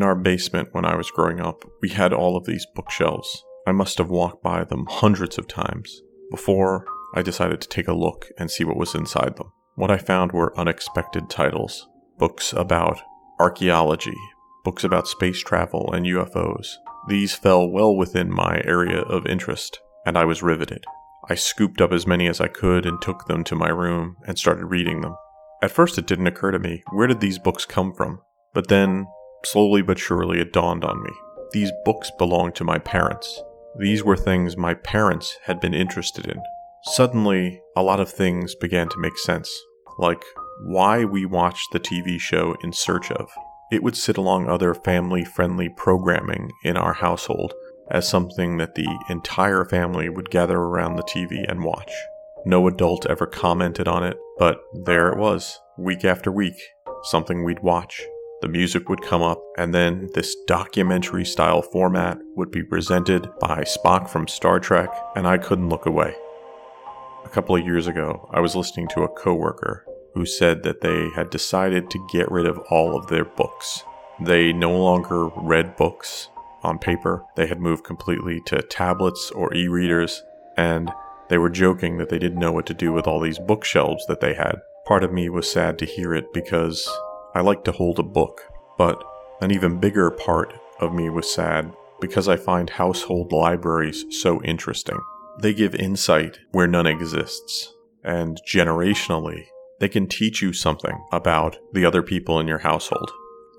In our basement when I was growing up, we had all of these bookshelves. I must have walked by them hundreds of times before I decided to take a look and see what was inside them. What I found were unexpected titles books about archaeology, books about space travel and UFOs. These fell well within my area of interest, and I was riveted. I scooped up as many as I could and took them to my room and started reading them. At first, it didn't occur to me where did these books come from? But then, slowly but surely, it dawned on me. These books belonged to my parents. These were things my parents had been interested in. Suddenly, a lot of things began to make sense, like why we watched the TV show In Search of. It would sit along other family friendly programming in our household as something that the entire family would gather around the TV and watch. No adult ever commented on it, but there it was, week after week, something we'd watch. The music would come up, and then this documentary style format would be presented by Spock from Star Trek, and I couldn't look away. A couple of years ago, I was listening to a coworker who said that they had decided to get rid of all of their books. They no longer read books on paper, they had moved completely to tablets or e readers, and they were joking that they didn't know what to do with all these bookshelves that they had. Part of me was sad to hear it because I like to hold a book, but an even bigger part of me was sad because I find household libraries so interesting. They give insight where none exists, and generationally, they can teach you something about the other people in your household.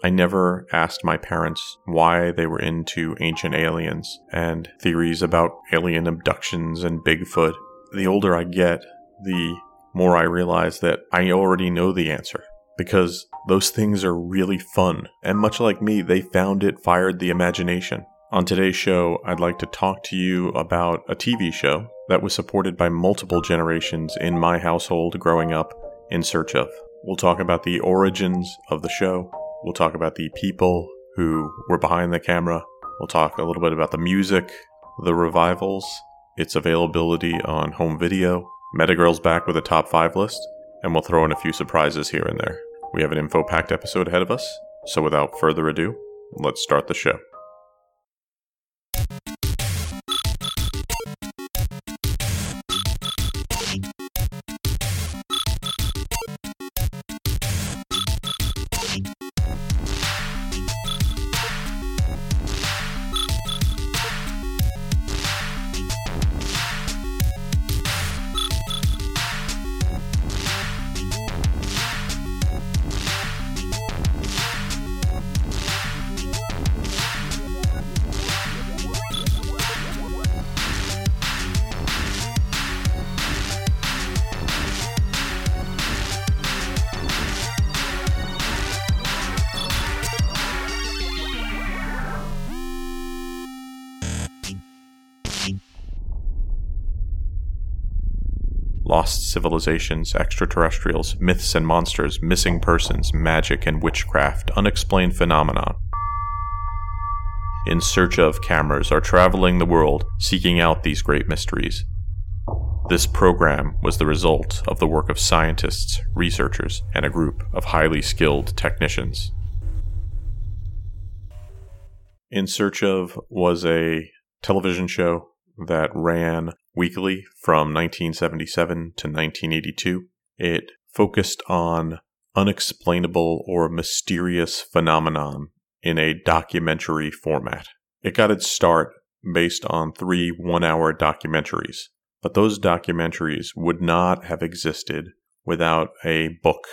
I never asked my parents why they were into ancient aliens and theories about alien abductions and Bigfoot. The older I get, the more I realize that I already know the answer because those things are really fun. And much like me, they found it fired the imagination. On today's show, I'd like to talk to you about a TV show that was supported by multiple generations in my household growing up in search of. We'll talk about the origins of the show. We'll talk about the people who were behind the camera. We'll talk a little bit about the music, the revivals, its availability on home video. Metagirl's back with a top five list, and we'll throw in a few surprises here and there. We have an info packed episode ahead of us, so without further ado, let's start the show. Lost civilizations, extraterrestrials, myths and monsters, missing persons, magic and witchcraft, unexplained phenomenon. In search of cameras are traveling the world seeking out these great mysteries. This program was the result of the work of scientists, researchers, and a group of highly skilled technicians. In Search of was a television show that ran weekly from 1977 to 1982. It focused on unexplainable or mysterious phenomenon in a documentary format. It got its start based on three one hour documentaries, but those documentaries would not have existed without a book.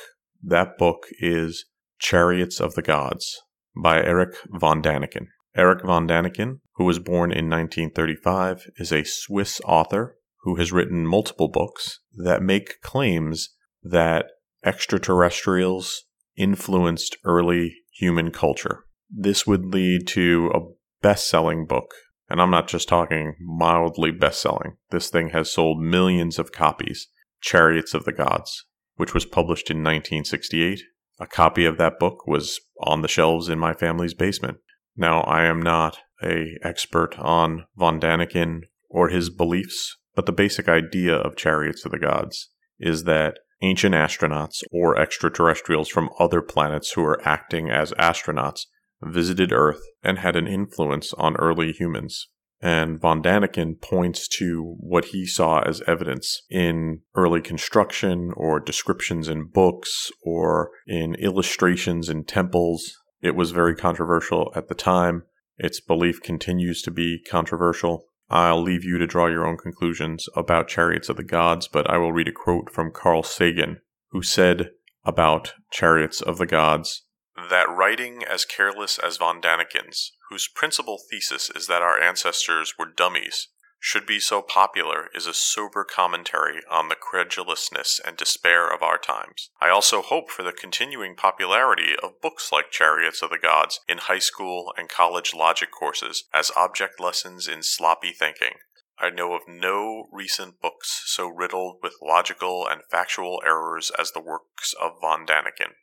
That book is Chariots of the Gods by Eric von Daniken. Eric von Daniken, who was born in 1935, is a Swiss author who has written multiple books that make claims that extraterrestrials influenced early human culture. This would lead to a best selling book. And I'm not just talking mildly best selling. This thing has sold millions of copies Chariots of the Gods, which was published in 1968. A copy of that book was on the shelves in my family's basement. Now, I am not a expert on von Daniken or his beliefs, but the basic idea of Chariots of the Gods is that ancient astronauts or extraterrestrials from other planets who are acting as astronauts visited Earth and had an influence on early humans. And von Daniken points to what he saw as evidence in early construction or descriptions in books or in illustrations in temples. It was very controversial at the time. Its belief continues to be controversial. I'll leave you to draw your own conclusions about Chariots of the Gods, but I will read a quote from Carl Sagan, who said about Chariots of the Gods that writing as careless as von Daniken's, whose principal thesis is that our ancestors were dummies, should be so popular is a sober commentary on the credulousness and despair of our times. I also hope for the continuing popularity of books like Chariots of the Gods in high school and college logic courses as object lessons in sloppy thinking. I know of no recent books so riddled with logical and factual errors as the works of von Daniken.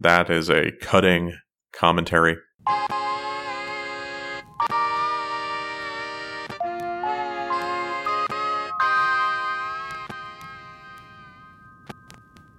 That is a cutting commentary.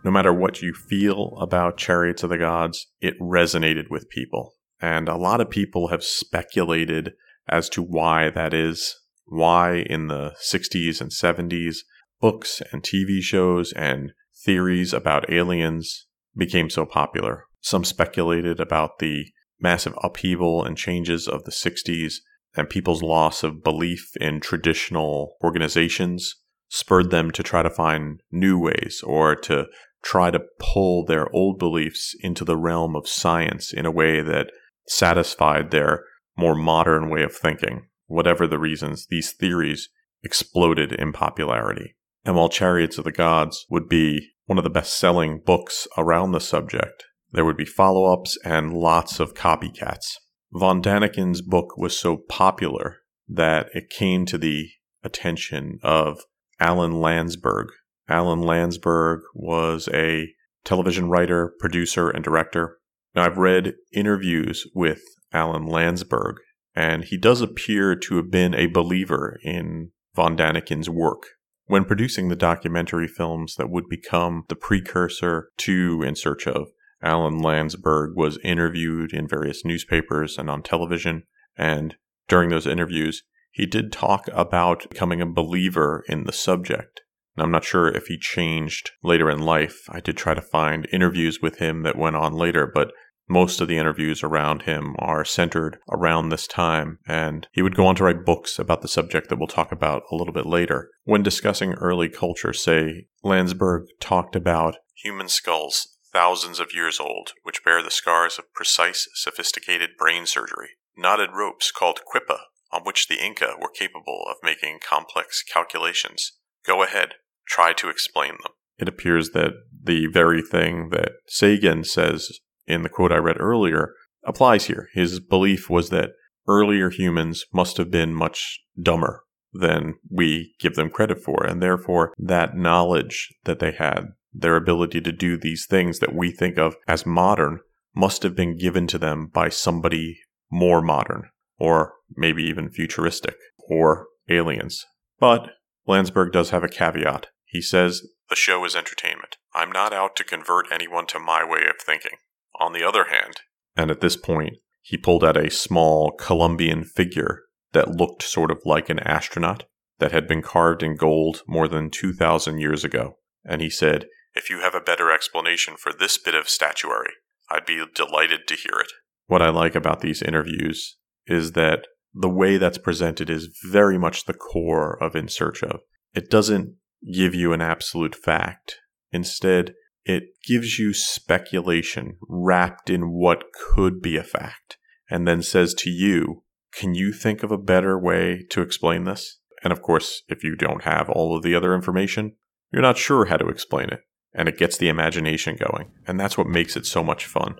No matter what you feel about Chariots of the Gods, it resonated with people. And a lot of people have speculated as to why that is. Why in the 60s and 70s, books and TV shows and theories about aliens became so popular. Some speculated about the massive upheaval and changes of the 60s and people's loss of belief in traditional organizations spurred them to try to find new ways or to try to pull their old beliefs into the realm of science in a way that satisfied their more modern way of thinking. Whatever the reasons, these theories exploded in popularity. And while Chariots of the Gods would be one of the best selling books around the subject. There would be follow ups and lots of copycats. Von Daniken's book was so popular that it came to the attention of Alan Landsberg. Alan Landsberg was a television writer, producer, and director. Now, I've read interviews with Alan Landsberg, and he does appear to have been a believer in von Daniken's work. When producing the documentary films that would become the precursor to In Search of, Alan Landsberg was interviewed in various newspapers and on television. And during those interviews, he did talk about becoming a believer in the subject. And I'm not sure if he changed later in life. I did try to find interviews with him that went on later, but most of the interviews around him are centered around this time, and he would go on to write books about the subject that we'll talk about a little bit later. When discussing early culture, say, Landsberg talked about human skulls thousands of years old, which bear the scars of precise, sophisticated brain surgery, knotted ropes called quipu, on which the Inca were capable of making complex calculations. Go ahead, try to explain them. It appears that the very thing that Sagan says in the quote I read earlier applies here. His belief was that earlier humans must have been much dumber than we give them credit for. And therefore, that knowledge that they had, their ability to do these things that we think of as modern, must have been given to them by somebody more modern, or maybe even futuristic, or aliens. But Landsberg does have a caveat. He says, The show is entertainment. I'm not out to convert anyone to my way of thinking. On the other hand, and at this point, he pulled out a small Columbian figure that looked sort of like an astronaut that had been carved in gold more than 2,000 years ago. And he said, If you have a better explanation for this bit of statuary, I'd be delighted to hear it. What I like about these interviews is that the way that's presented is very much the core of In Search of. It doesn't give you an absolute fact. Instead, it gives you speculation wrapped in what could be a fact, and then says to you, Can you think of a better way to explain this? And of course, if you don't have all of the other information, you're not sure how to explain it, and it gets the imagination going, and that's what makes it so much fun.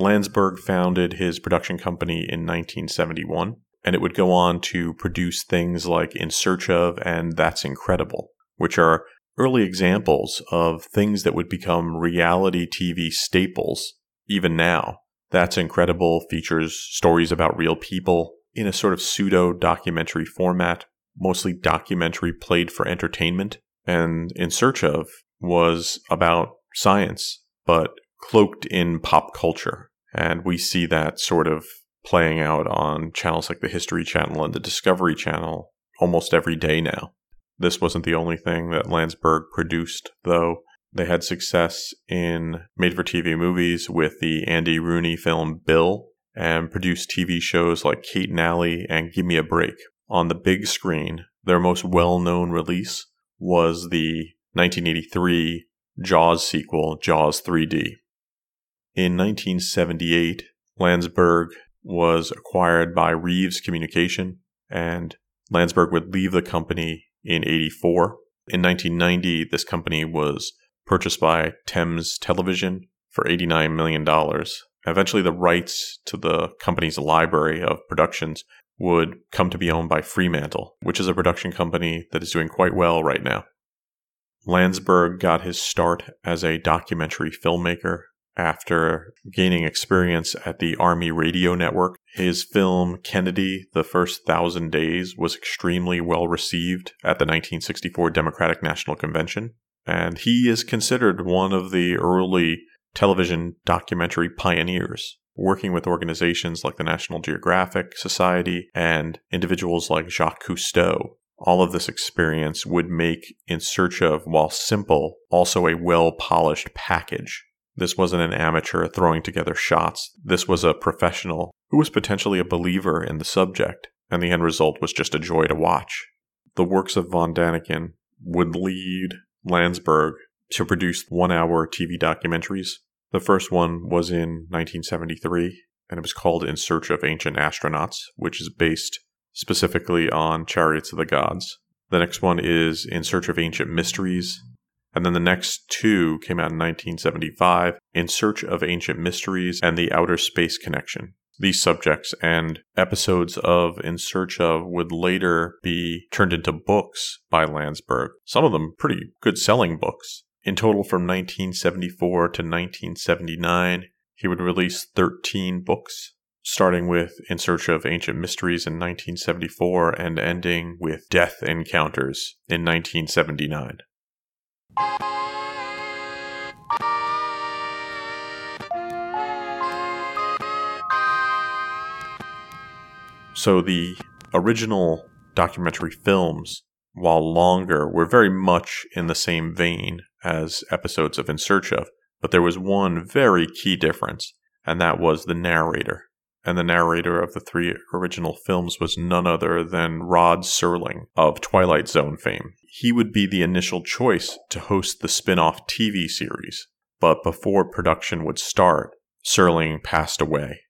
Landsberg founded his production company in 1971, and it would go on to produce things like In Search of and That's Incredible, which are early examples of things that would become reality TV staples even now. That's Incredible features stories about real people in a sort of pseudo documentary format, mostly documentary played for entertainment. And In Search of was about science, but cloaked in pop culture. And we see that sort of playing out on channels like the History Channel and the Discovery Channel almost every day now. This wasn't the only thing that Landsberg produced, though. They had success in made for TV movies with the Andy Rooney film Bill and produced TV shows like Kate and Allie and Give Me a Break. On the big screen, their most well known release was the 1983 Jaws sequel, Jaws 3D. In 1978, Landsberg was acquired by Reeves Communication, and Landsberg would leave the company in 84. In 1990, this company was purchased by Thames Television for $89 million. Eventually, the rights to the company's library of productions would come to be owned by Fremantle, which is a production company that is doing quite well right now. Landsberg got his start as a documentary filmmaker after gaining experience at the Army Radio Network. His film Kennedy, The First Thousand Days, was extremely well received at the 1964 Democratic National Convention, and he is considered one of the early television documentary pioneers. Working with organizations like the National Geographic Society and individuals like Jacques Cousteau, all of this experience would make In Search of, while simple, also a well polished package this wasn't an amateur throwing together shots. This was a professional who was potentially a believer in the subject, and the end result was just a joy to watch. The works of von Daniken would lead Landsberg to produce one hour TV documentaries. The first one was in 1973, and it was called In Search of Ancient Astronauts, which is based specifically on Chariots of the Gods. The next one is In Search of Ancient Mysteries, and then the next two came out in 1975 In Search of Ancient Mysteries and The Outer Space Connection. These subjects and episodes of In Search of would later be turned into books by Landsberg, some of them pretty good selling books. In total, from 1974 to 1979, he would release 13 books, starting with In Search of Ancient Mysteries in 1974 and ending with Death Encounters in 1979. So the original documentary films, while longer, were very much in the same vein as episodes of In Search of, but there was one very key difference, and that was the narrator. And the narrator of the three original films was none other than Rod Serling of Twilight Zone fame he would be the initial choice to host the spin off TV series, but before production would start, Serling passed away.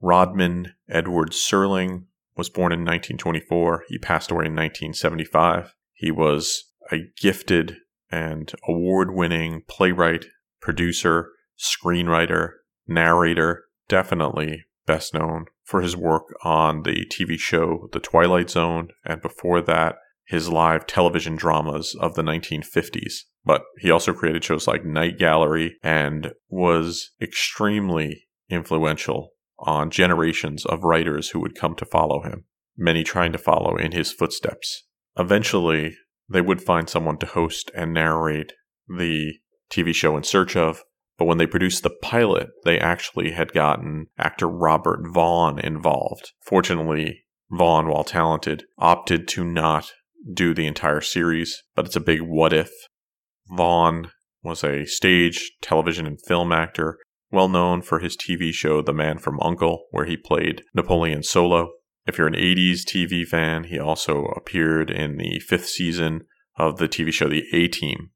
Rodman Edward Serling was born in 1924. He passed away in 1975. He was a gifted and award winning playwright, producer, screenwriter, narrator, definitely best known for his work on the TV show The Twilight Zone, and before that, his live television dramas of the 1950s. But he also created shows like Night Gallery and was extremely influential on generations of writers who would come to follow him, many trying to follow in his footsteps. Eventually, they would find someone to host and narrate the TV show in search of, but when they produced the pilot, they actually had gotten actor Robert Vaughn involved. Fortunately, Vaughn, while talented, opted to not do the entire series, but it's a big what if. Vaughn was a stage, television, and film actor, well known for his TV show The Man from Uncle, where he played Napoleon Solo. If you're an 80s TV fan, he also appeared in the fifth season of the TV show The A Team.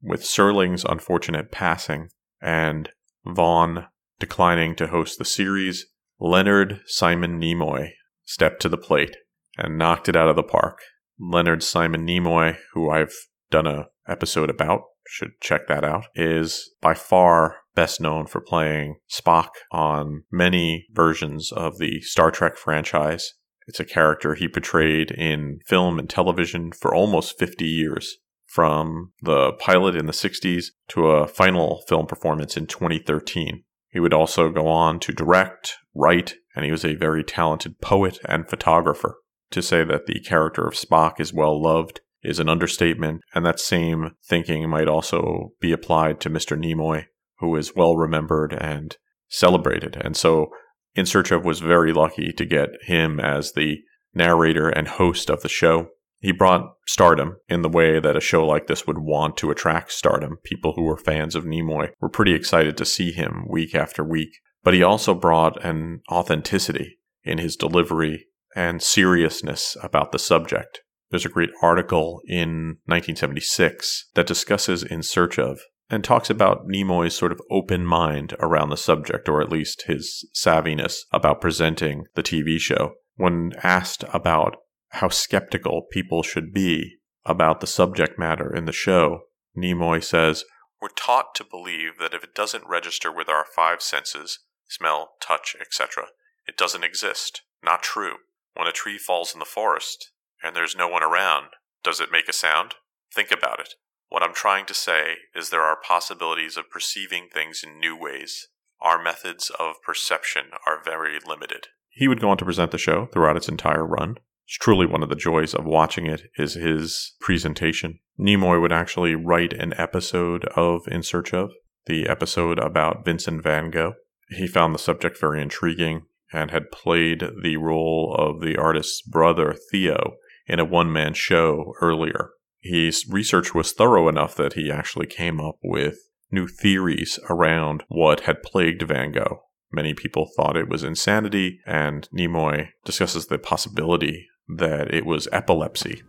With Serling's unfortunate passing and Vaughn declining to host the series, Leonard Simon Nimoy stepped to the plate and knocked it out of the park Leonard Simon Nimoy, who I've done a episode about should check that out, is by far best known for playing Spock on many versions of the Star Trek franchise. It's a character he portrayed in film and television for almost 50 years, from the pilot in the 60s to a final film performance in 2013. He would also go on to direct, write, and he was a very talented poet and photographer. To say that the character of Spock is well loved is an understatement, and that same thinking might also be applied to Mr. Nimoy, who is well remembered and celebrated. And so, In Search of was very lucky to get him as the narrator and host of the show. He brought stardom in the way that a show like this would want to attract stardom. People who were fans of Nimoy were pretty excited to see him week after week. But he also brought an authenticity in his delivery and seriousness about the subject. There's a great article in 1976 that discusses In Search of and talks about Nimoy's sort of open mind around the subject, or at least his savviness about presenting the TV show. When asked about how skeptical people should be about the subject matter in the show, Nimoy says, We're taught to believe that if it doesn't register with our five senses smell, touch, etc. it doesn't exist. Not true. When a tree falls in the forest and there's no one around, does it make a sound? Think about it. What I'm trying to say is there are possibilities of perceiving things in new ways. Our methods of perception are very limited. He would go on to present the show throughout its entire run. It's truly one of the joys of watching it is his presentation. Nimoy would actually write an episode of In Search of, the episode about Vincent van Gogh. He found the subject very intriguing and had played the role of the artist's brother, Theo, in a one man show earlier. His research was thorough enough that he actually came up with new theories around what had plagued Van Gogh. Many people thought it was insanity, and Nimoy discusses the possibility that it was epilepsy.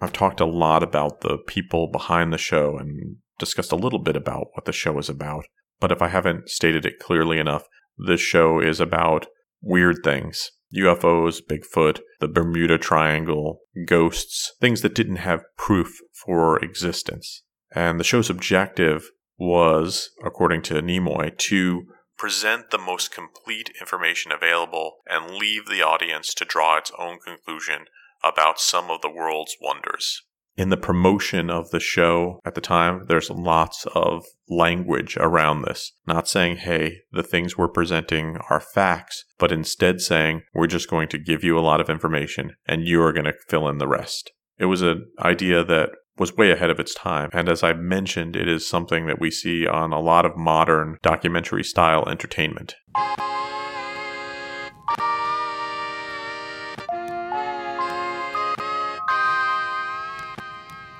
I've talked a lot about the people behind the show and discussed a little bit about what the show is about. But if I haven't stated it clearly enough, this show is about weird things UFOs, Bigfoot, the Bermuda Triangle, ghosts, things that didn't have proof for existence. And the show's objective was, according to Nimoy, to present the most complete information available and leave the audience to draw its own conclusion about some of the world's wonders. In the promotion of the show at the time, there's lots of language around this. Not saying, hey, the things we're presenting are facts, but instead saying, we're just going to give you a lot of information and you're going to fill in the rest. It was an idea that was way ahead of its time. And as I mentioned, it is something that we see on a lot of modern documentary style entertainment.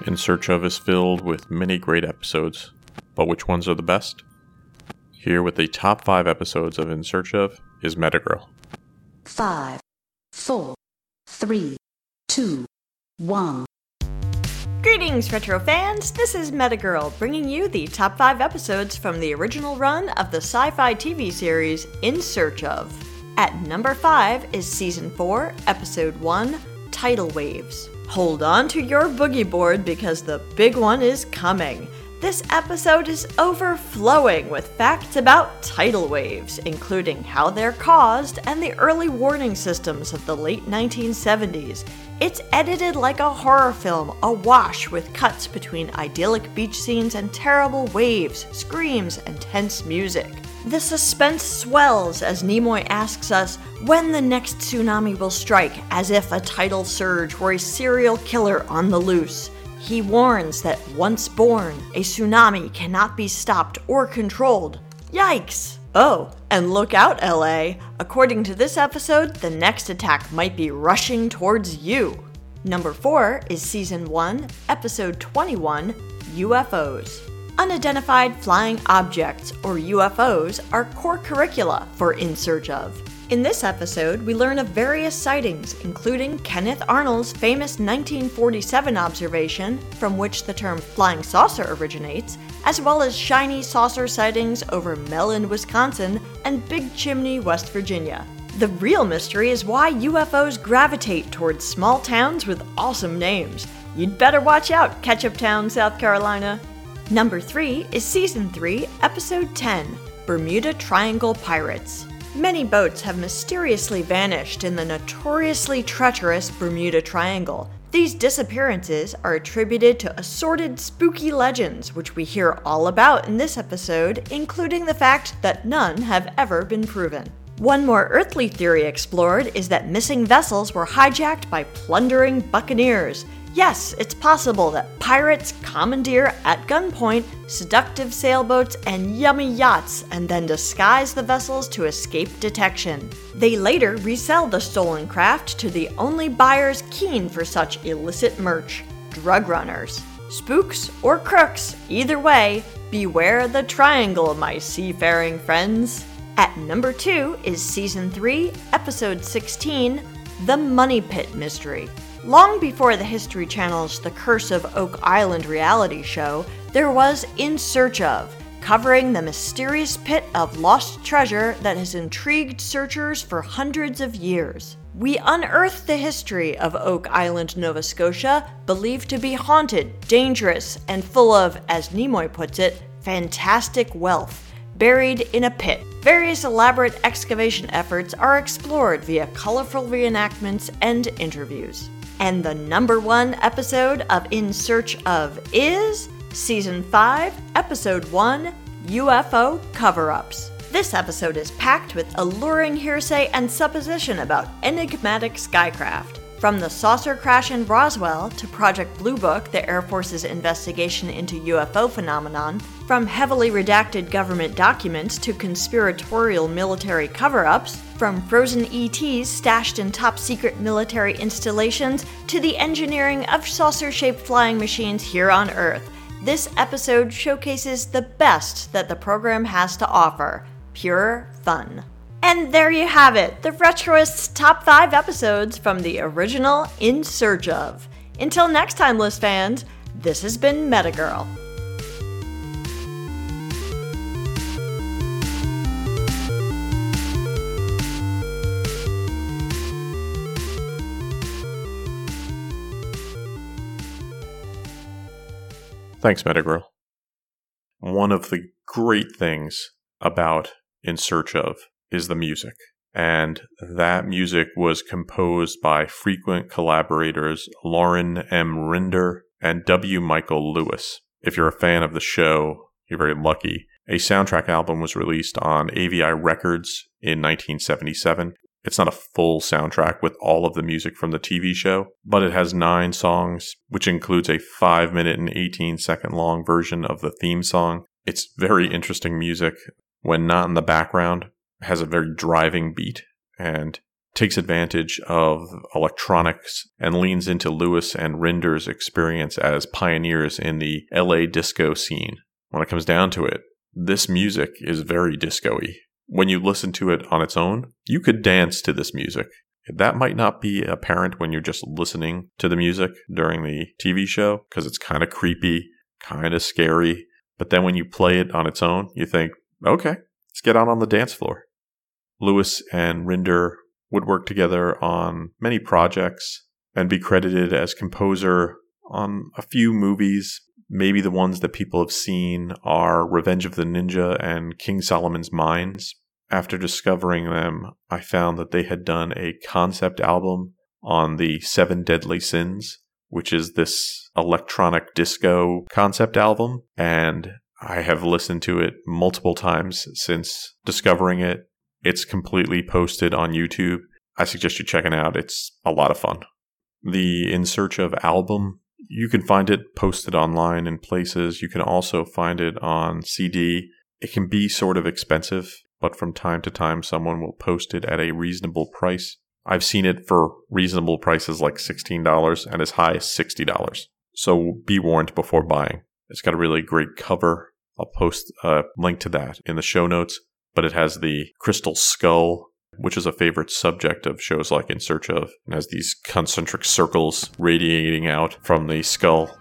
In Search of is filled with many great episodes, but which ones are the best? Here with the top five episodes of In Search of is Metagirl. Five, four, three, two, one. Greetings, retro fans! This is Metagirl, bringing you the top 5 episodes from the original run of the sci fi TV series In Search of. At number 5 is Season 4, Episode 1 Tidal Waves. Hold on to your boogie board because the big one is coming. This episode is overflowing with facts about tidal waves, including how they're caused and the early warning systems of the late 1970s. It's edited like a horror film, awash with cuts between idyllic beach scenes and terrible waves, screams, and tense music. The suspense swells as Nimoy asks us when the next tsunami will strike, as if a tidal surge were a serial killer on the loose. He warns that once born, a tsunami cannot be stopped or controlled. Yikes! Oh, and look out, LA! According to this episode, the next attack might be rushing towards you. Number 4 is Season 1, Episode 21 UFOs. Unidentified flying objects, or UFOs, are core curricula for In Search of. In this episode, we learn of various sightings, including Kenneth Arnold's famous 1947 observation, from which the term flying saucer originates, as well as shiny saucer sightings over Mellen, Wisconsin, and Big Chimney, West Virginia. The real mystery is why UFOs gravitate towards small towns with awesome names. You'd better watch out, Ketchup Town, South Carolina. Number 3 is Season 3, Episode 10 Bermuda Triangle Pirates. Many boats have mysteriously vanished in the notoriously treacherous Bermuda Triangle. These disappearances are attributed to assorted spooky legends, which we hear all about in this episode, including the fact that none have ever been proven. One more earthly theory explored is that missing vessels were hijacked by plundering buccaneers. Yes, it's possible that pirates commandeer at gunpoint seductive sailboats and yummy yachts and then disguise the vessels to escape detection. They later resell the stolen craft to the only buyers keen for such illicit merch drug runners. Spooks or crooks, either way, beware the triangle, my seafaring friends. At number 2 is Season 3, Episode 16 The Money Pit Mystery. Long before the History Channel's The Curse of Oak Island reality show, there was In Search of, covering the mysterious pit of lost treasure that has intrigued searchers for hundreds of years. We unearthed the history of Oak Island, Nova Scotia, believed to be haunted, dangerous, and full of, as Nimoy puts it, fantastic wealth, buried in a pit. Various elaborate excavation efforts are explored via colorful reenactments and interviews. And the number one episode of In Search of is Season 5, Episode 1 UFO Cover Ups. This episode is packed with alluring hearsay and supposition about enigmatic skycraft. From the saucer crash in Roswell to Project Blue Book, the Air Force's investigation into UFO phenomenon, from heavily redacted government documents to conspiratorial military cover ups, from frozen ETs stashed in top secret military installations to the engineering of saucer shaped flying machines here on Earth, this episode showcases the best that the program has to offer pure fun. And there you have it, the Retroist's top 5 episodes from the original In Search of. Until next time, list fans, this has been Metagirl. Thanks, Metagirl. One of the great things about In Search of is the music. And that music was composed by frequent collaborators Laurin M. Rinder and W. Michael Lewis. If you're a fan of the show, you're very lucky. A soundtrack album was released on AVI Records in 1977. It's not a full soundtrack with all of the music from the TV show, but it has nine songs, which includes a 5 minute and 18 second long version of the theme song. It's very interesting music. When not in the background, has a very driving beat and takes advantage of electronics and leans into Lewis and Rinder's experience as pioneers in the LA disco scene. When it comes down to it, this music is very disco y. When you listen to it on its own, you could dance to this music. That might not be apparent when you're just listening to the music during the TV show because it's kind of creepy, kind of scary. But then when you play it on its own, you think, okay, let's get out on the dance floor. Lewis and Rinder would work together on many projects and be credited as composer on a few movies. Maybe the ones that people have seen are Revenge of the Ninja and King Solomon's Mines. After discovering them, I found that they had done a concept album on the Seven Deadly Sins, which is this electronic disco concept album. And I have listened to it multiple times since discovering it it's completely posted on YouTube. I suggest you checking it out. It's a lot of fun. The In Search of album, you can find it posted online in places. You can also find it on CD. It can be sort of expensive, but from time to time, someone will post it at a reasonable price. I've seen it for reasonable prices like $16 and as high as $60. So be warned before buying. It's got a really great cover. I'll post a link to that in the show notes but it has the crystal skull which is a favorite subject of shows like In Search of, and has these concentric circles radiating out from the skull.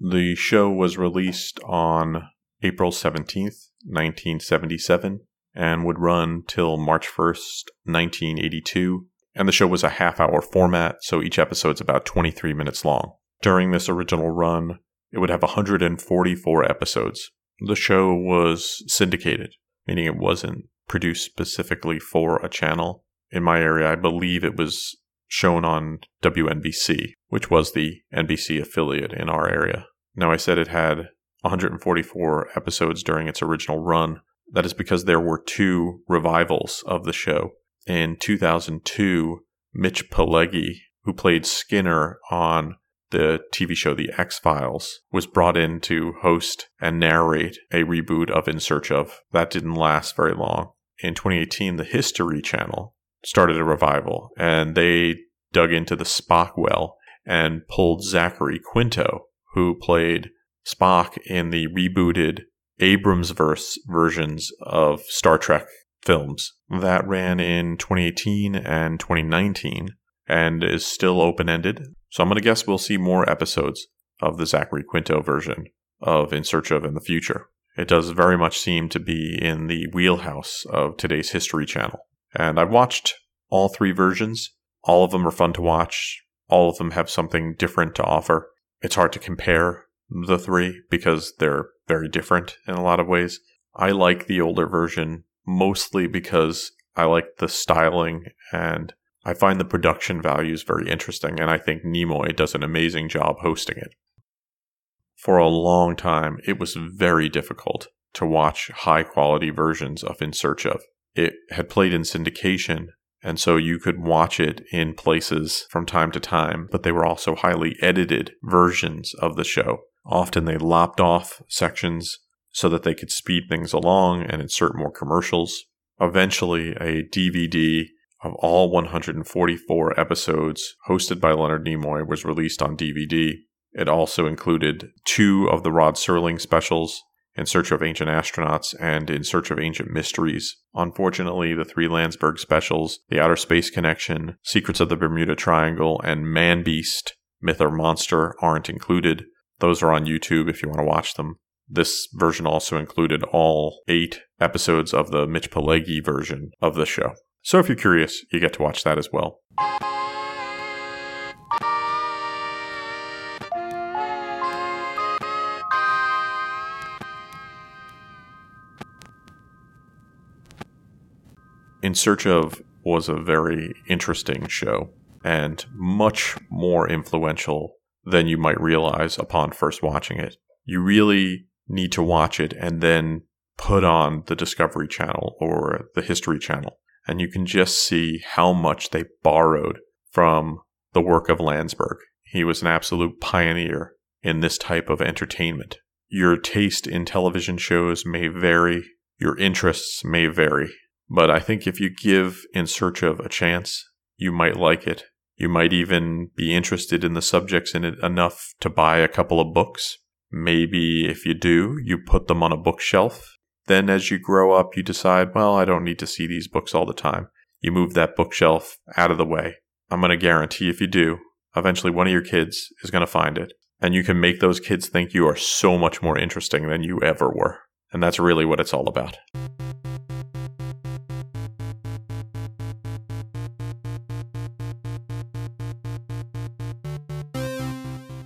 The show was released on April 17th, 1977, and would run till March 1st, 1982. And the show was a half hour format, so each episode's about 23 minutes long. During this original run, it would have 144 episodes. The show was syndicated, meaning it wasn't produced specifically for a channel. In my area, I believe it was shown on WNBC, which was the NBC affiliate in our area. Now, I said it had 144 episodes during its original run. That is because there were two revivals of the show. In 2002, Mitch Pileggi, who played Skinner on the TV show The X Files, was brought in to host and narrate a reboot of In Search of. That didn't last very long. In 2018, the History Channel started a revival, and they dug into the Spock well and pulled Zachary Quinto, who played Spock in the rebooted Abramsverse versions of Star Trek films. That ran in 2018 and 2019 and is still open ended. So I'm going to guess we'll see more episodes of the Zachary Quinto version of In Search of in the future. It does very much seem to be in the wheelhouse of today's History Channel. And I've watched all three versions. All of them are fun to watch. All of them have something different to offer. It's hard to compare the three because they're very different in a lot of ways. I like the older version mostly because I like the styling and I find the production values very interesting, and I think Nimoy does an amazing job hosting it. For a long time, it was very difficult to watch high quality versions of In Search of. It had played in syndication, and so you could watch it in places from time to time, but they were also highly edited versions of the show. Often they lopped off sections so that they could speed things along and insert more commercials. Eventually, a DVD of all 144 episodes hosted by Leonard Nimoy was released on DVD. It also included two of the Rod Serling specials, in Search of Ancient Astronauts and In Search of Ancient Mysteries. Unfortunately, the three Landsberg specials, The Outer Space Connection, Secrets of the Bermuda Triangle, and Man Beast, Myth or Monster aren't included. Those are on YouTube if you want to watch them. This version also included all eight episodes of the Mitch Pileggi version of the show. So if you're curious, you get to watch that as well. In Search of was a very interesting show and much more influential than you might realize upon first watching it. You really need to watch it and then put on the Discovery Channel or the History Channel, and you can just see how much they borrowed from the work of Landsberg. He was an absolute pioneer in this type of entertainment. Your taste in television shows may vary, your interests may vary, but I think if you give In Search of a chance, you might like it. You might even be interested in the subjects in it enough to buy a couple of books. Maybe if you do, you put them on a bookshelf. Then as you grow up, you decide, well, I don't need to see these books all the time. You move that bookshelf out of the way. I'm going to guarantee if you do, eventually one of your kids is going to find it. And you can make those kids think you are so much more interesting than you ever were. And that's really what it's all about.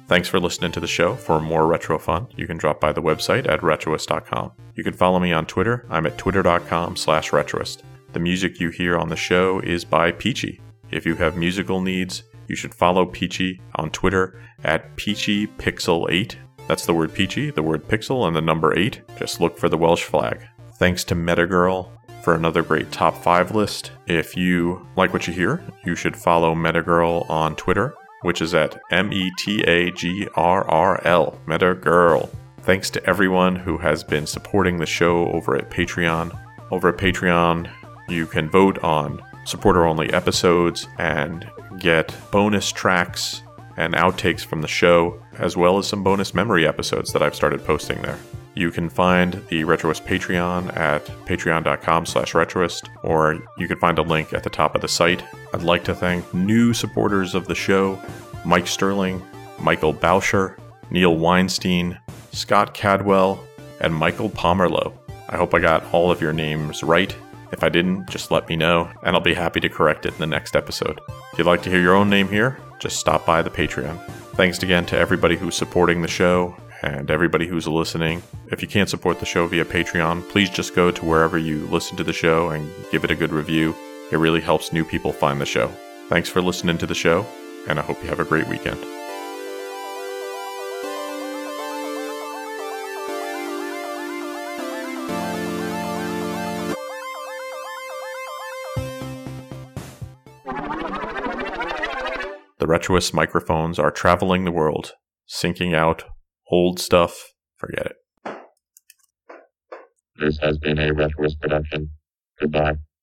Thanks for listening to the show. For more retro fun, you can drop by the website at retroist.com. You can follow me on Twitter. I'm at twitter.com slash retroist. The music you hear on the show is by Peachy. If you have musical needs, you should follow Peachy on Twitter at peachypixel8. That's the word peachy, the word pixel, and the number 8. Just look for the Welsh flag. Thanks to Metagirl for another great top 5 list. If you like what you hear, you should follow Metagirl on Twitter which is at M E T A G R R L, Meta Girl. Thanks to everyone who has been supporting the show over at Patreon. Over at Patreon, you can vote on supporter only episodes and get bonus tracks and outtakes from the show, as well as some bonus memory episodes that I've started posting there. You can find the Retroist Patreon at patreon.com slash retroist, or you can find a link at the top of the site. I'd like to thank new supporters of the show, Mike Sterling, Michael Bauscher, Neil Weinstein, Scott Cadwell, and Michael Pomerlow. I hope I got all of your names right. If I didn't, just let me know, and I'll be happy to correct it in the next episode. If you'd like to hear your own name here, just stop by the Patreon. Thanks again to everybody who's supporting the show and everybody who's listening. If you can't support the show via Patreon, please just go to wherever you listen to the show and give it a good review. It really helps new people find the show. Thanks for listening to the show, and I hope you have a great weekend. The Retroist microphones are traveling the world, syncing out old stuff. Forget it. This has been a Retroist production. Goodbye.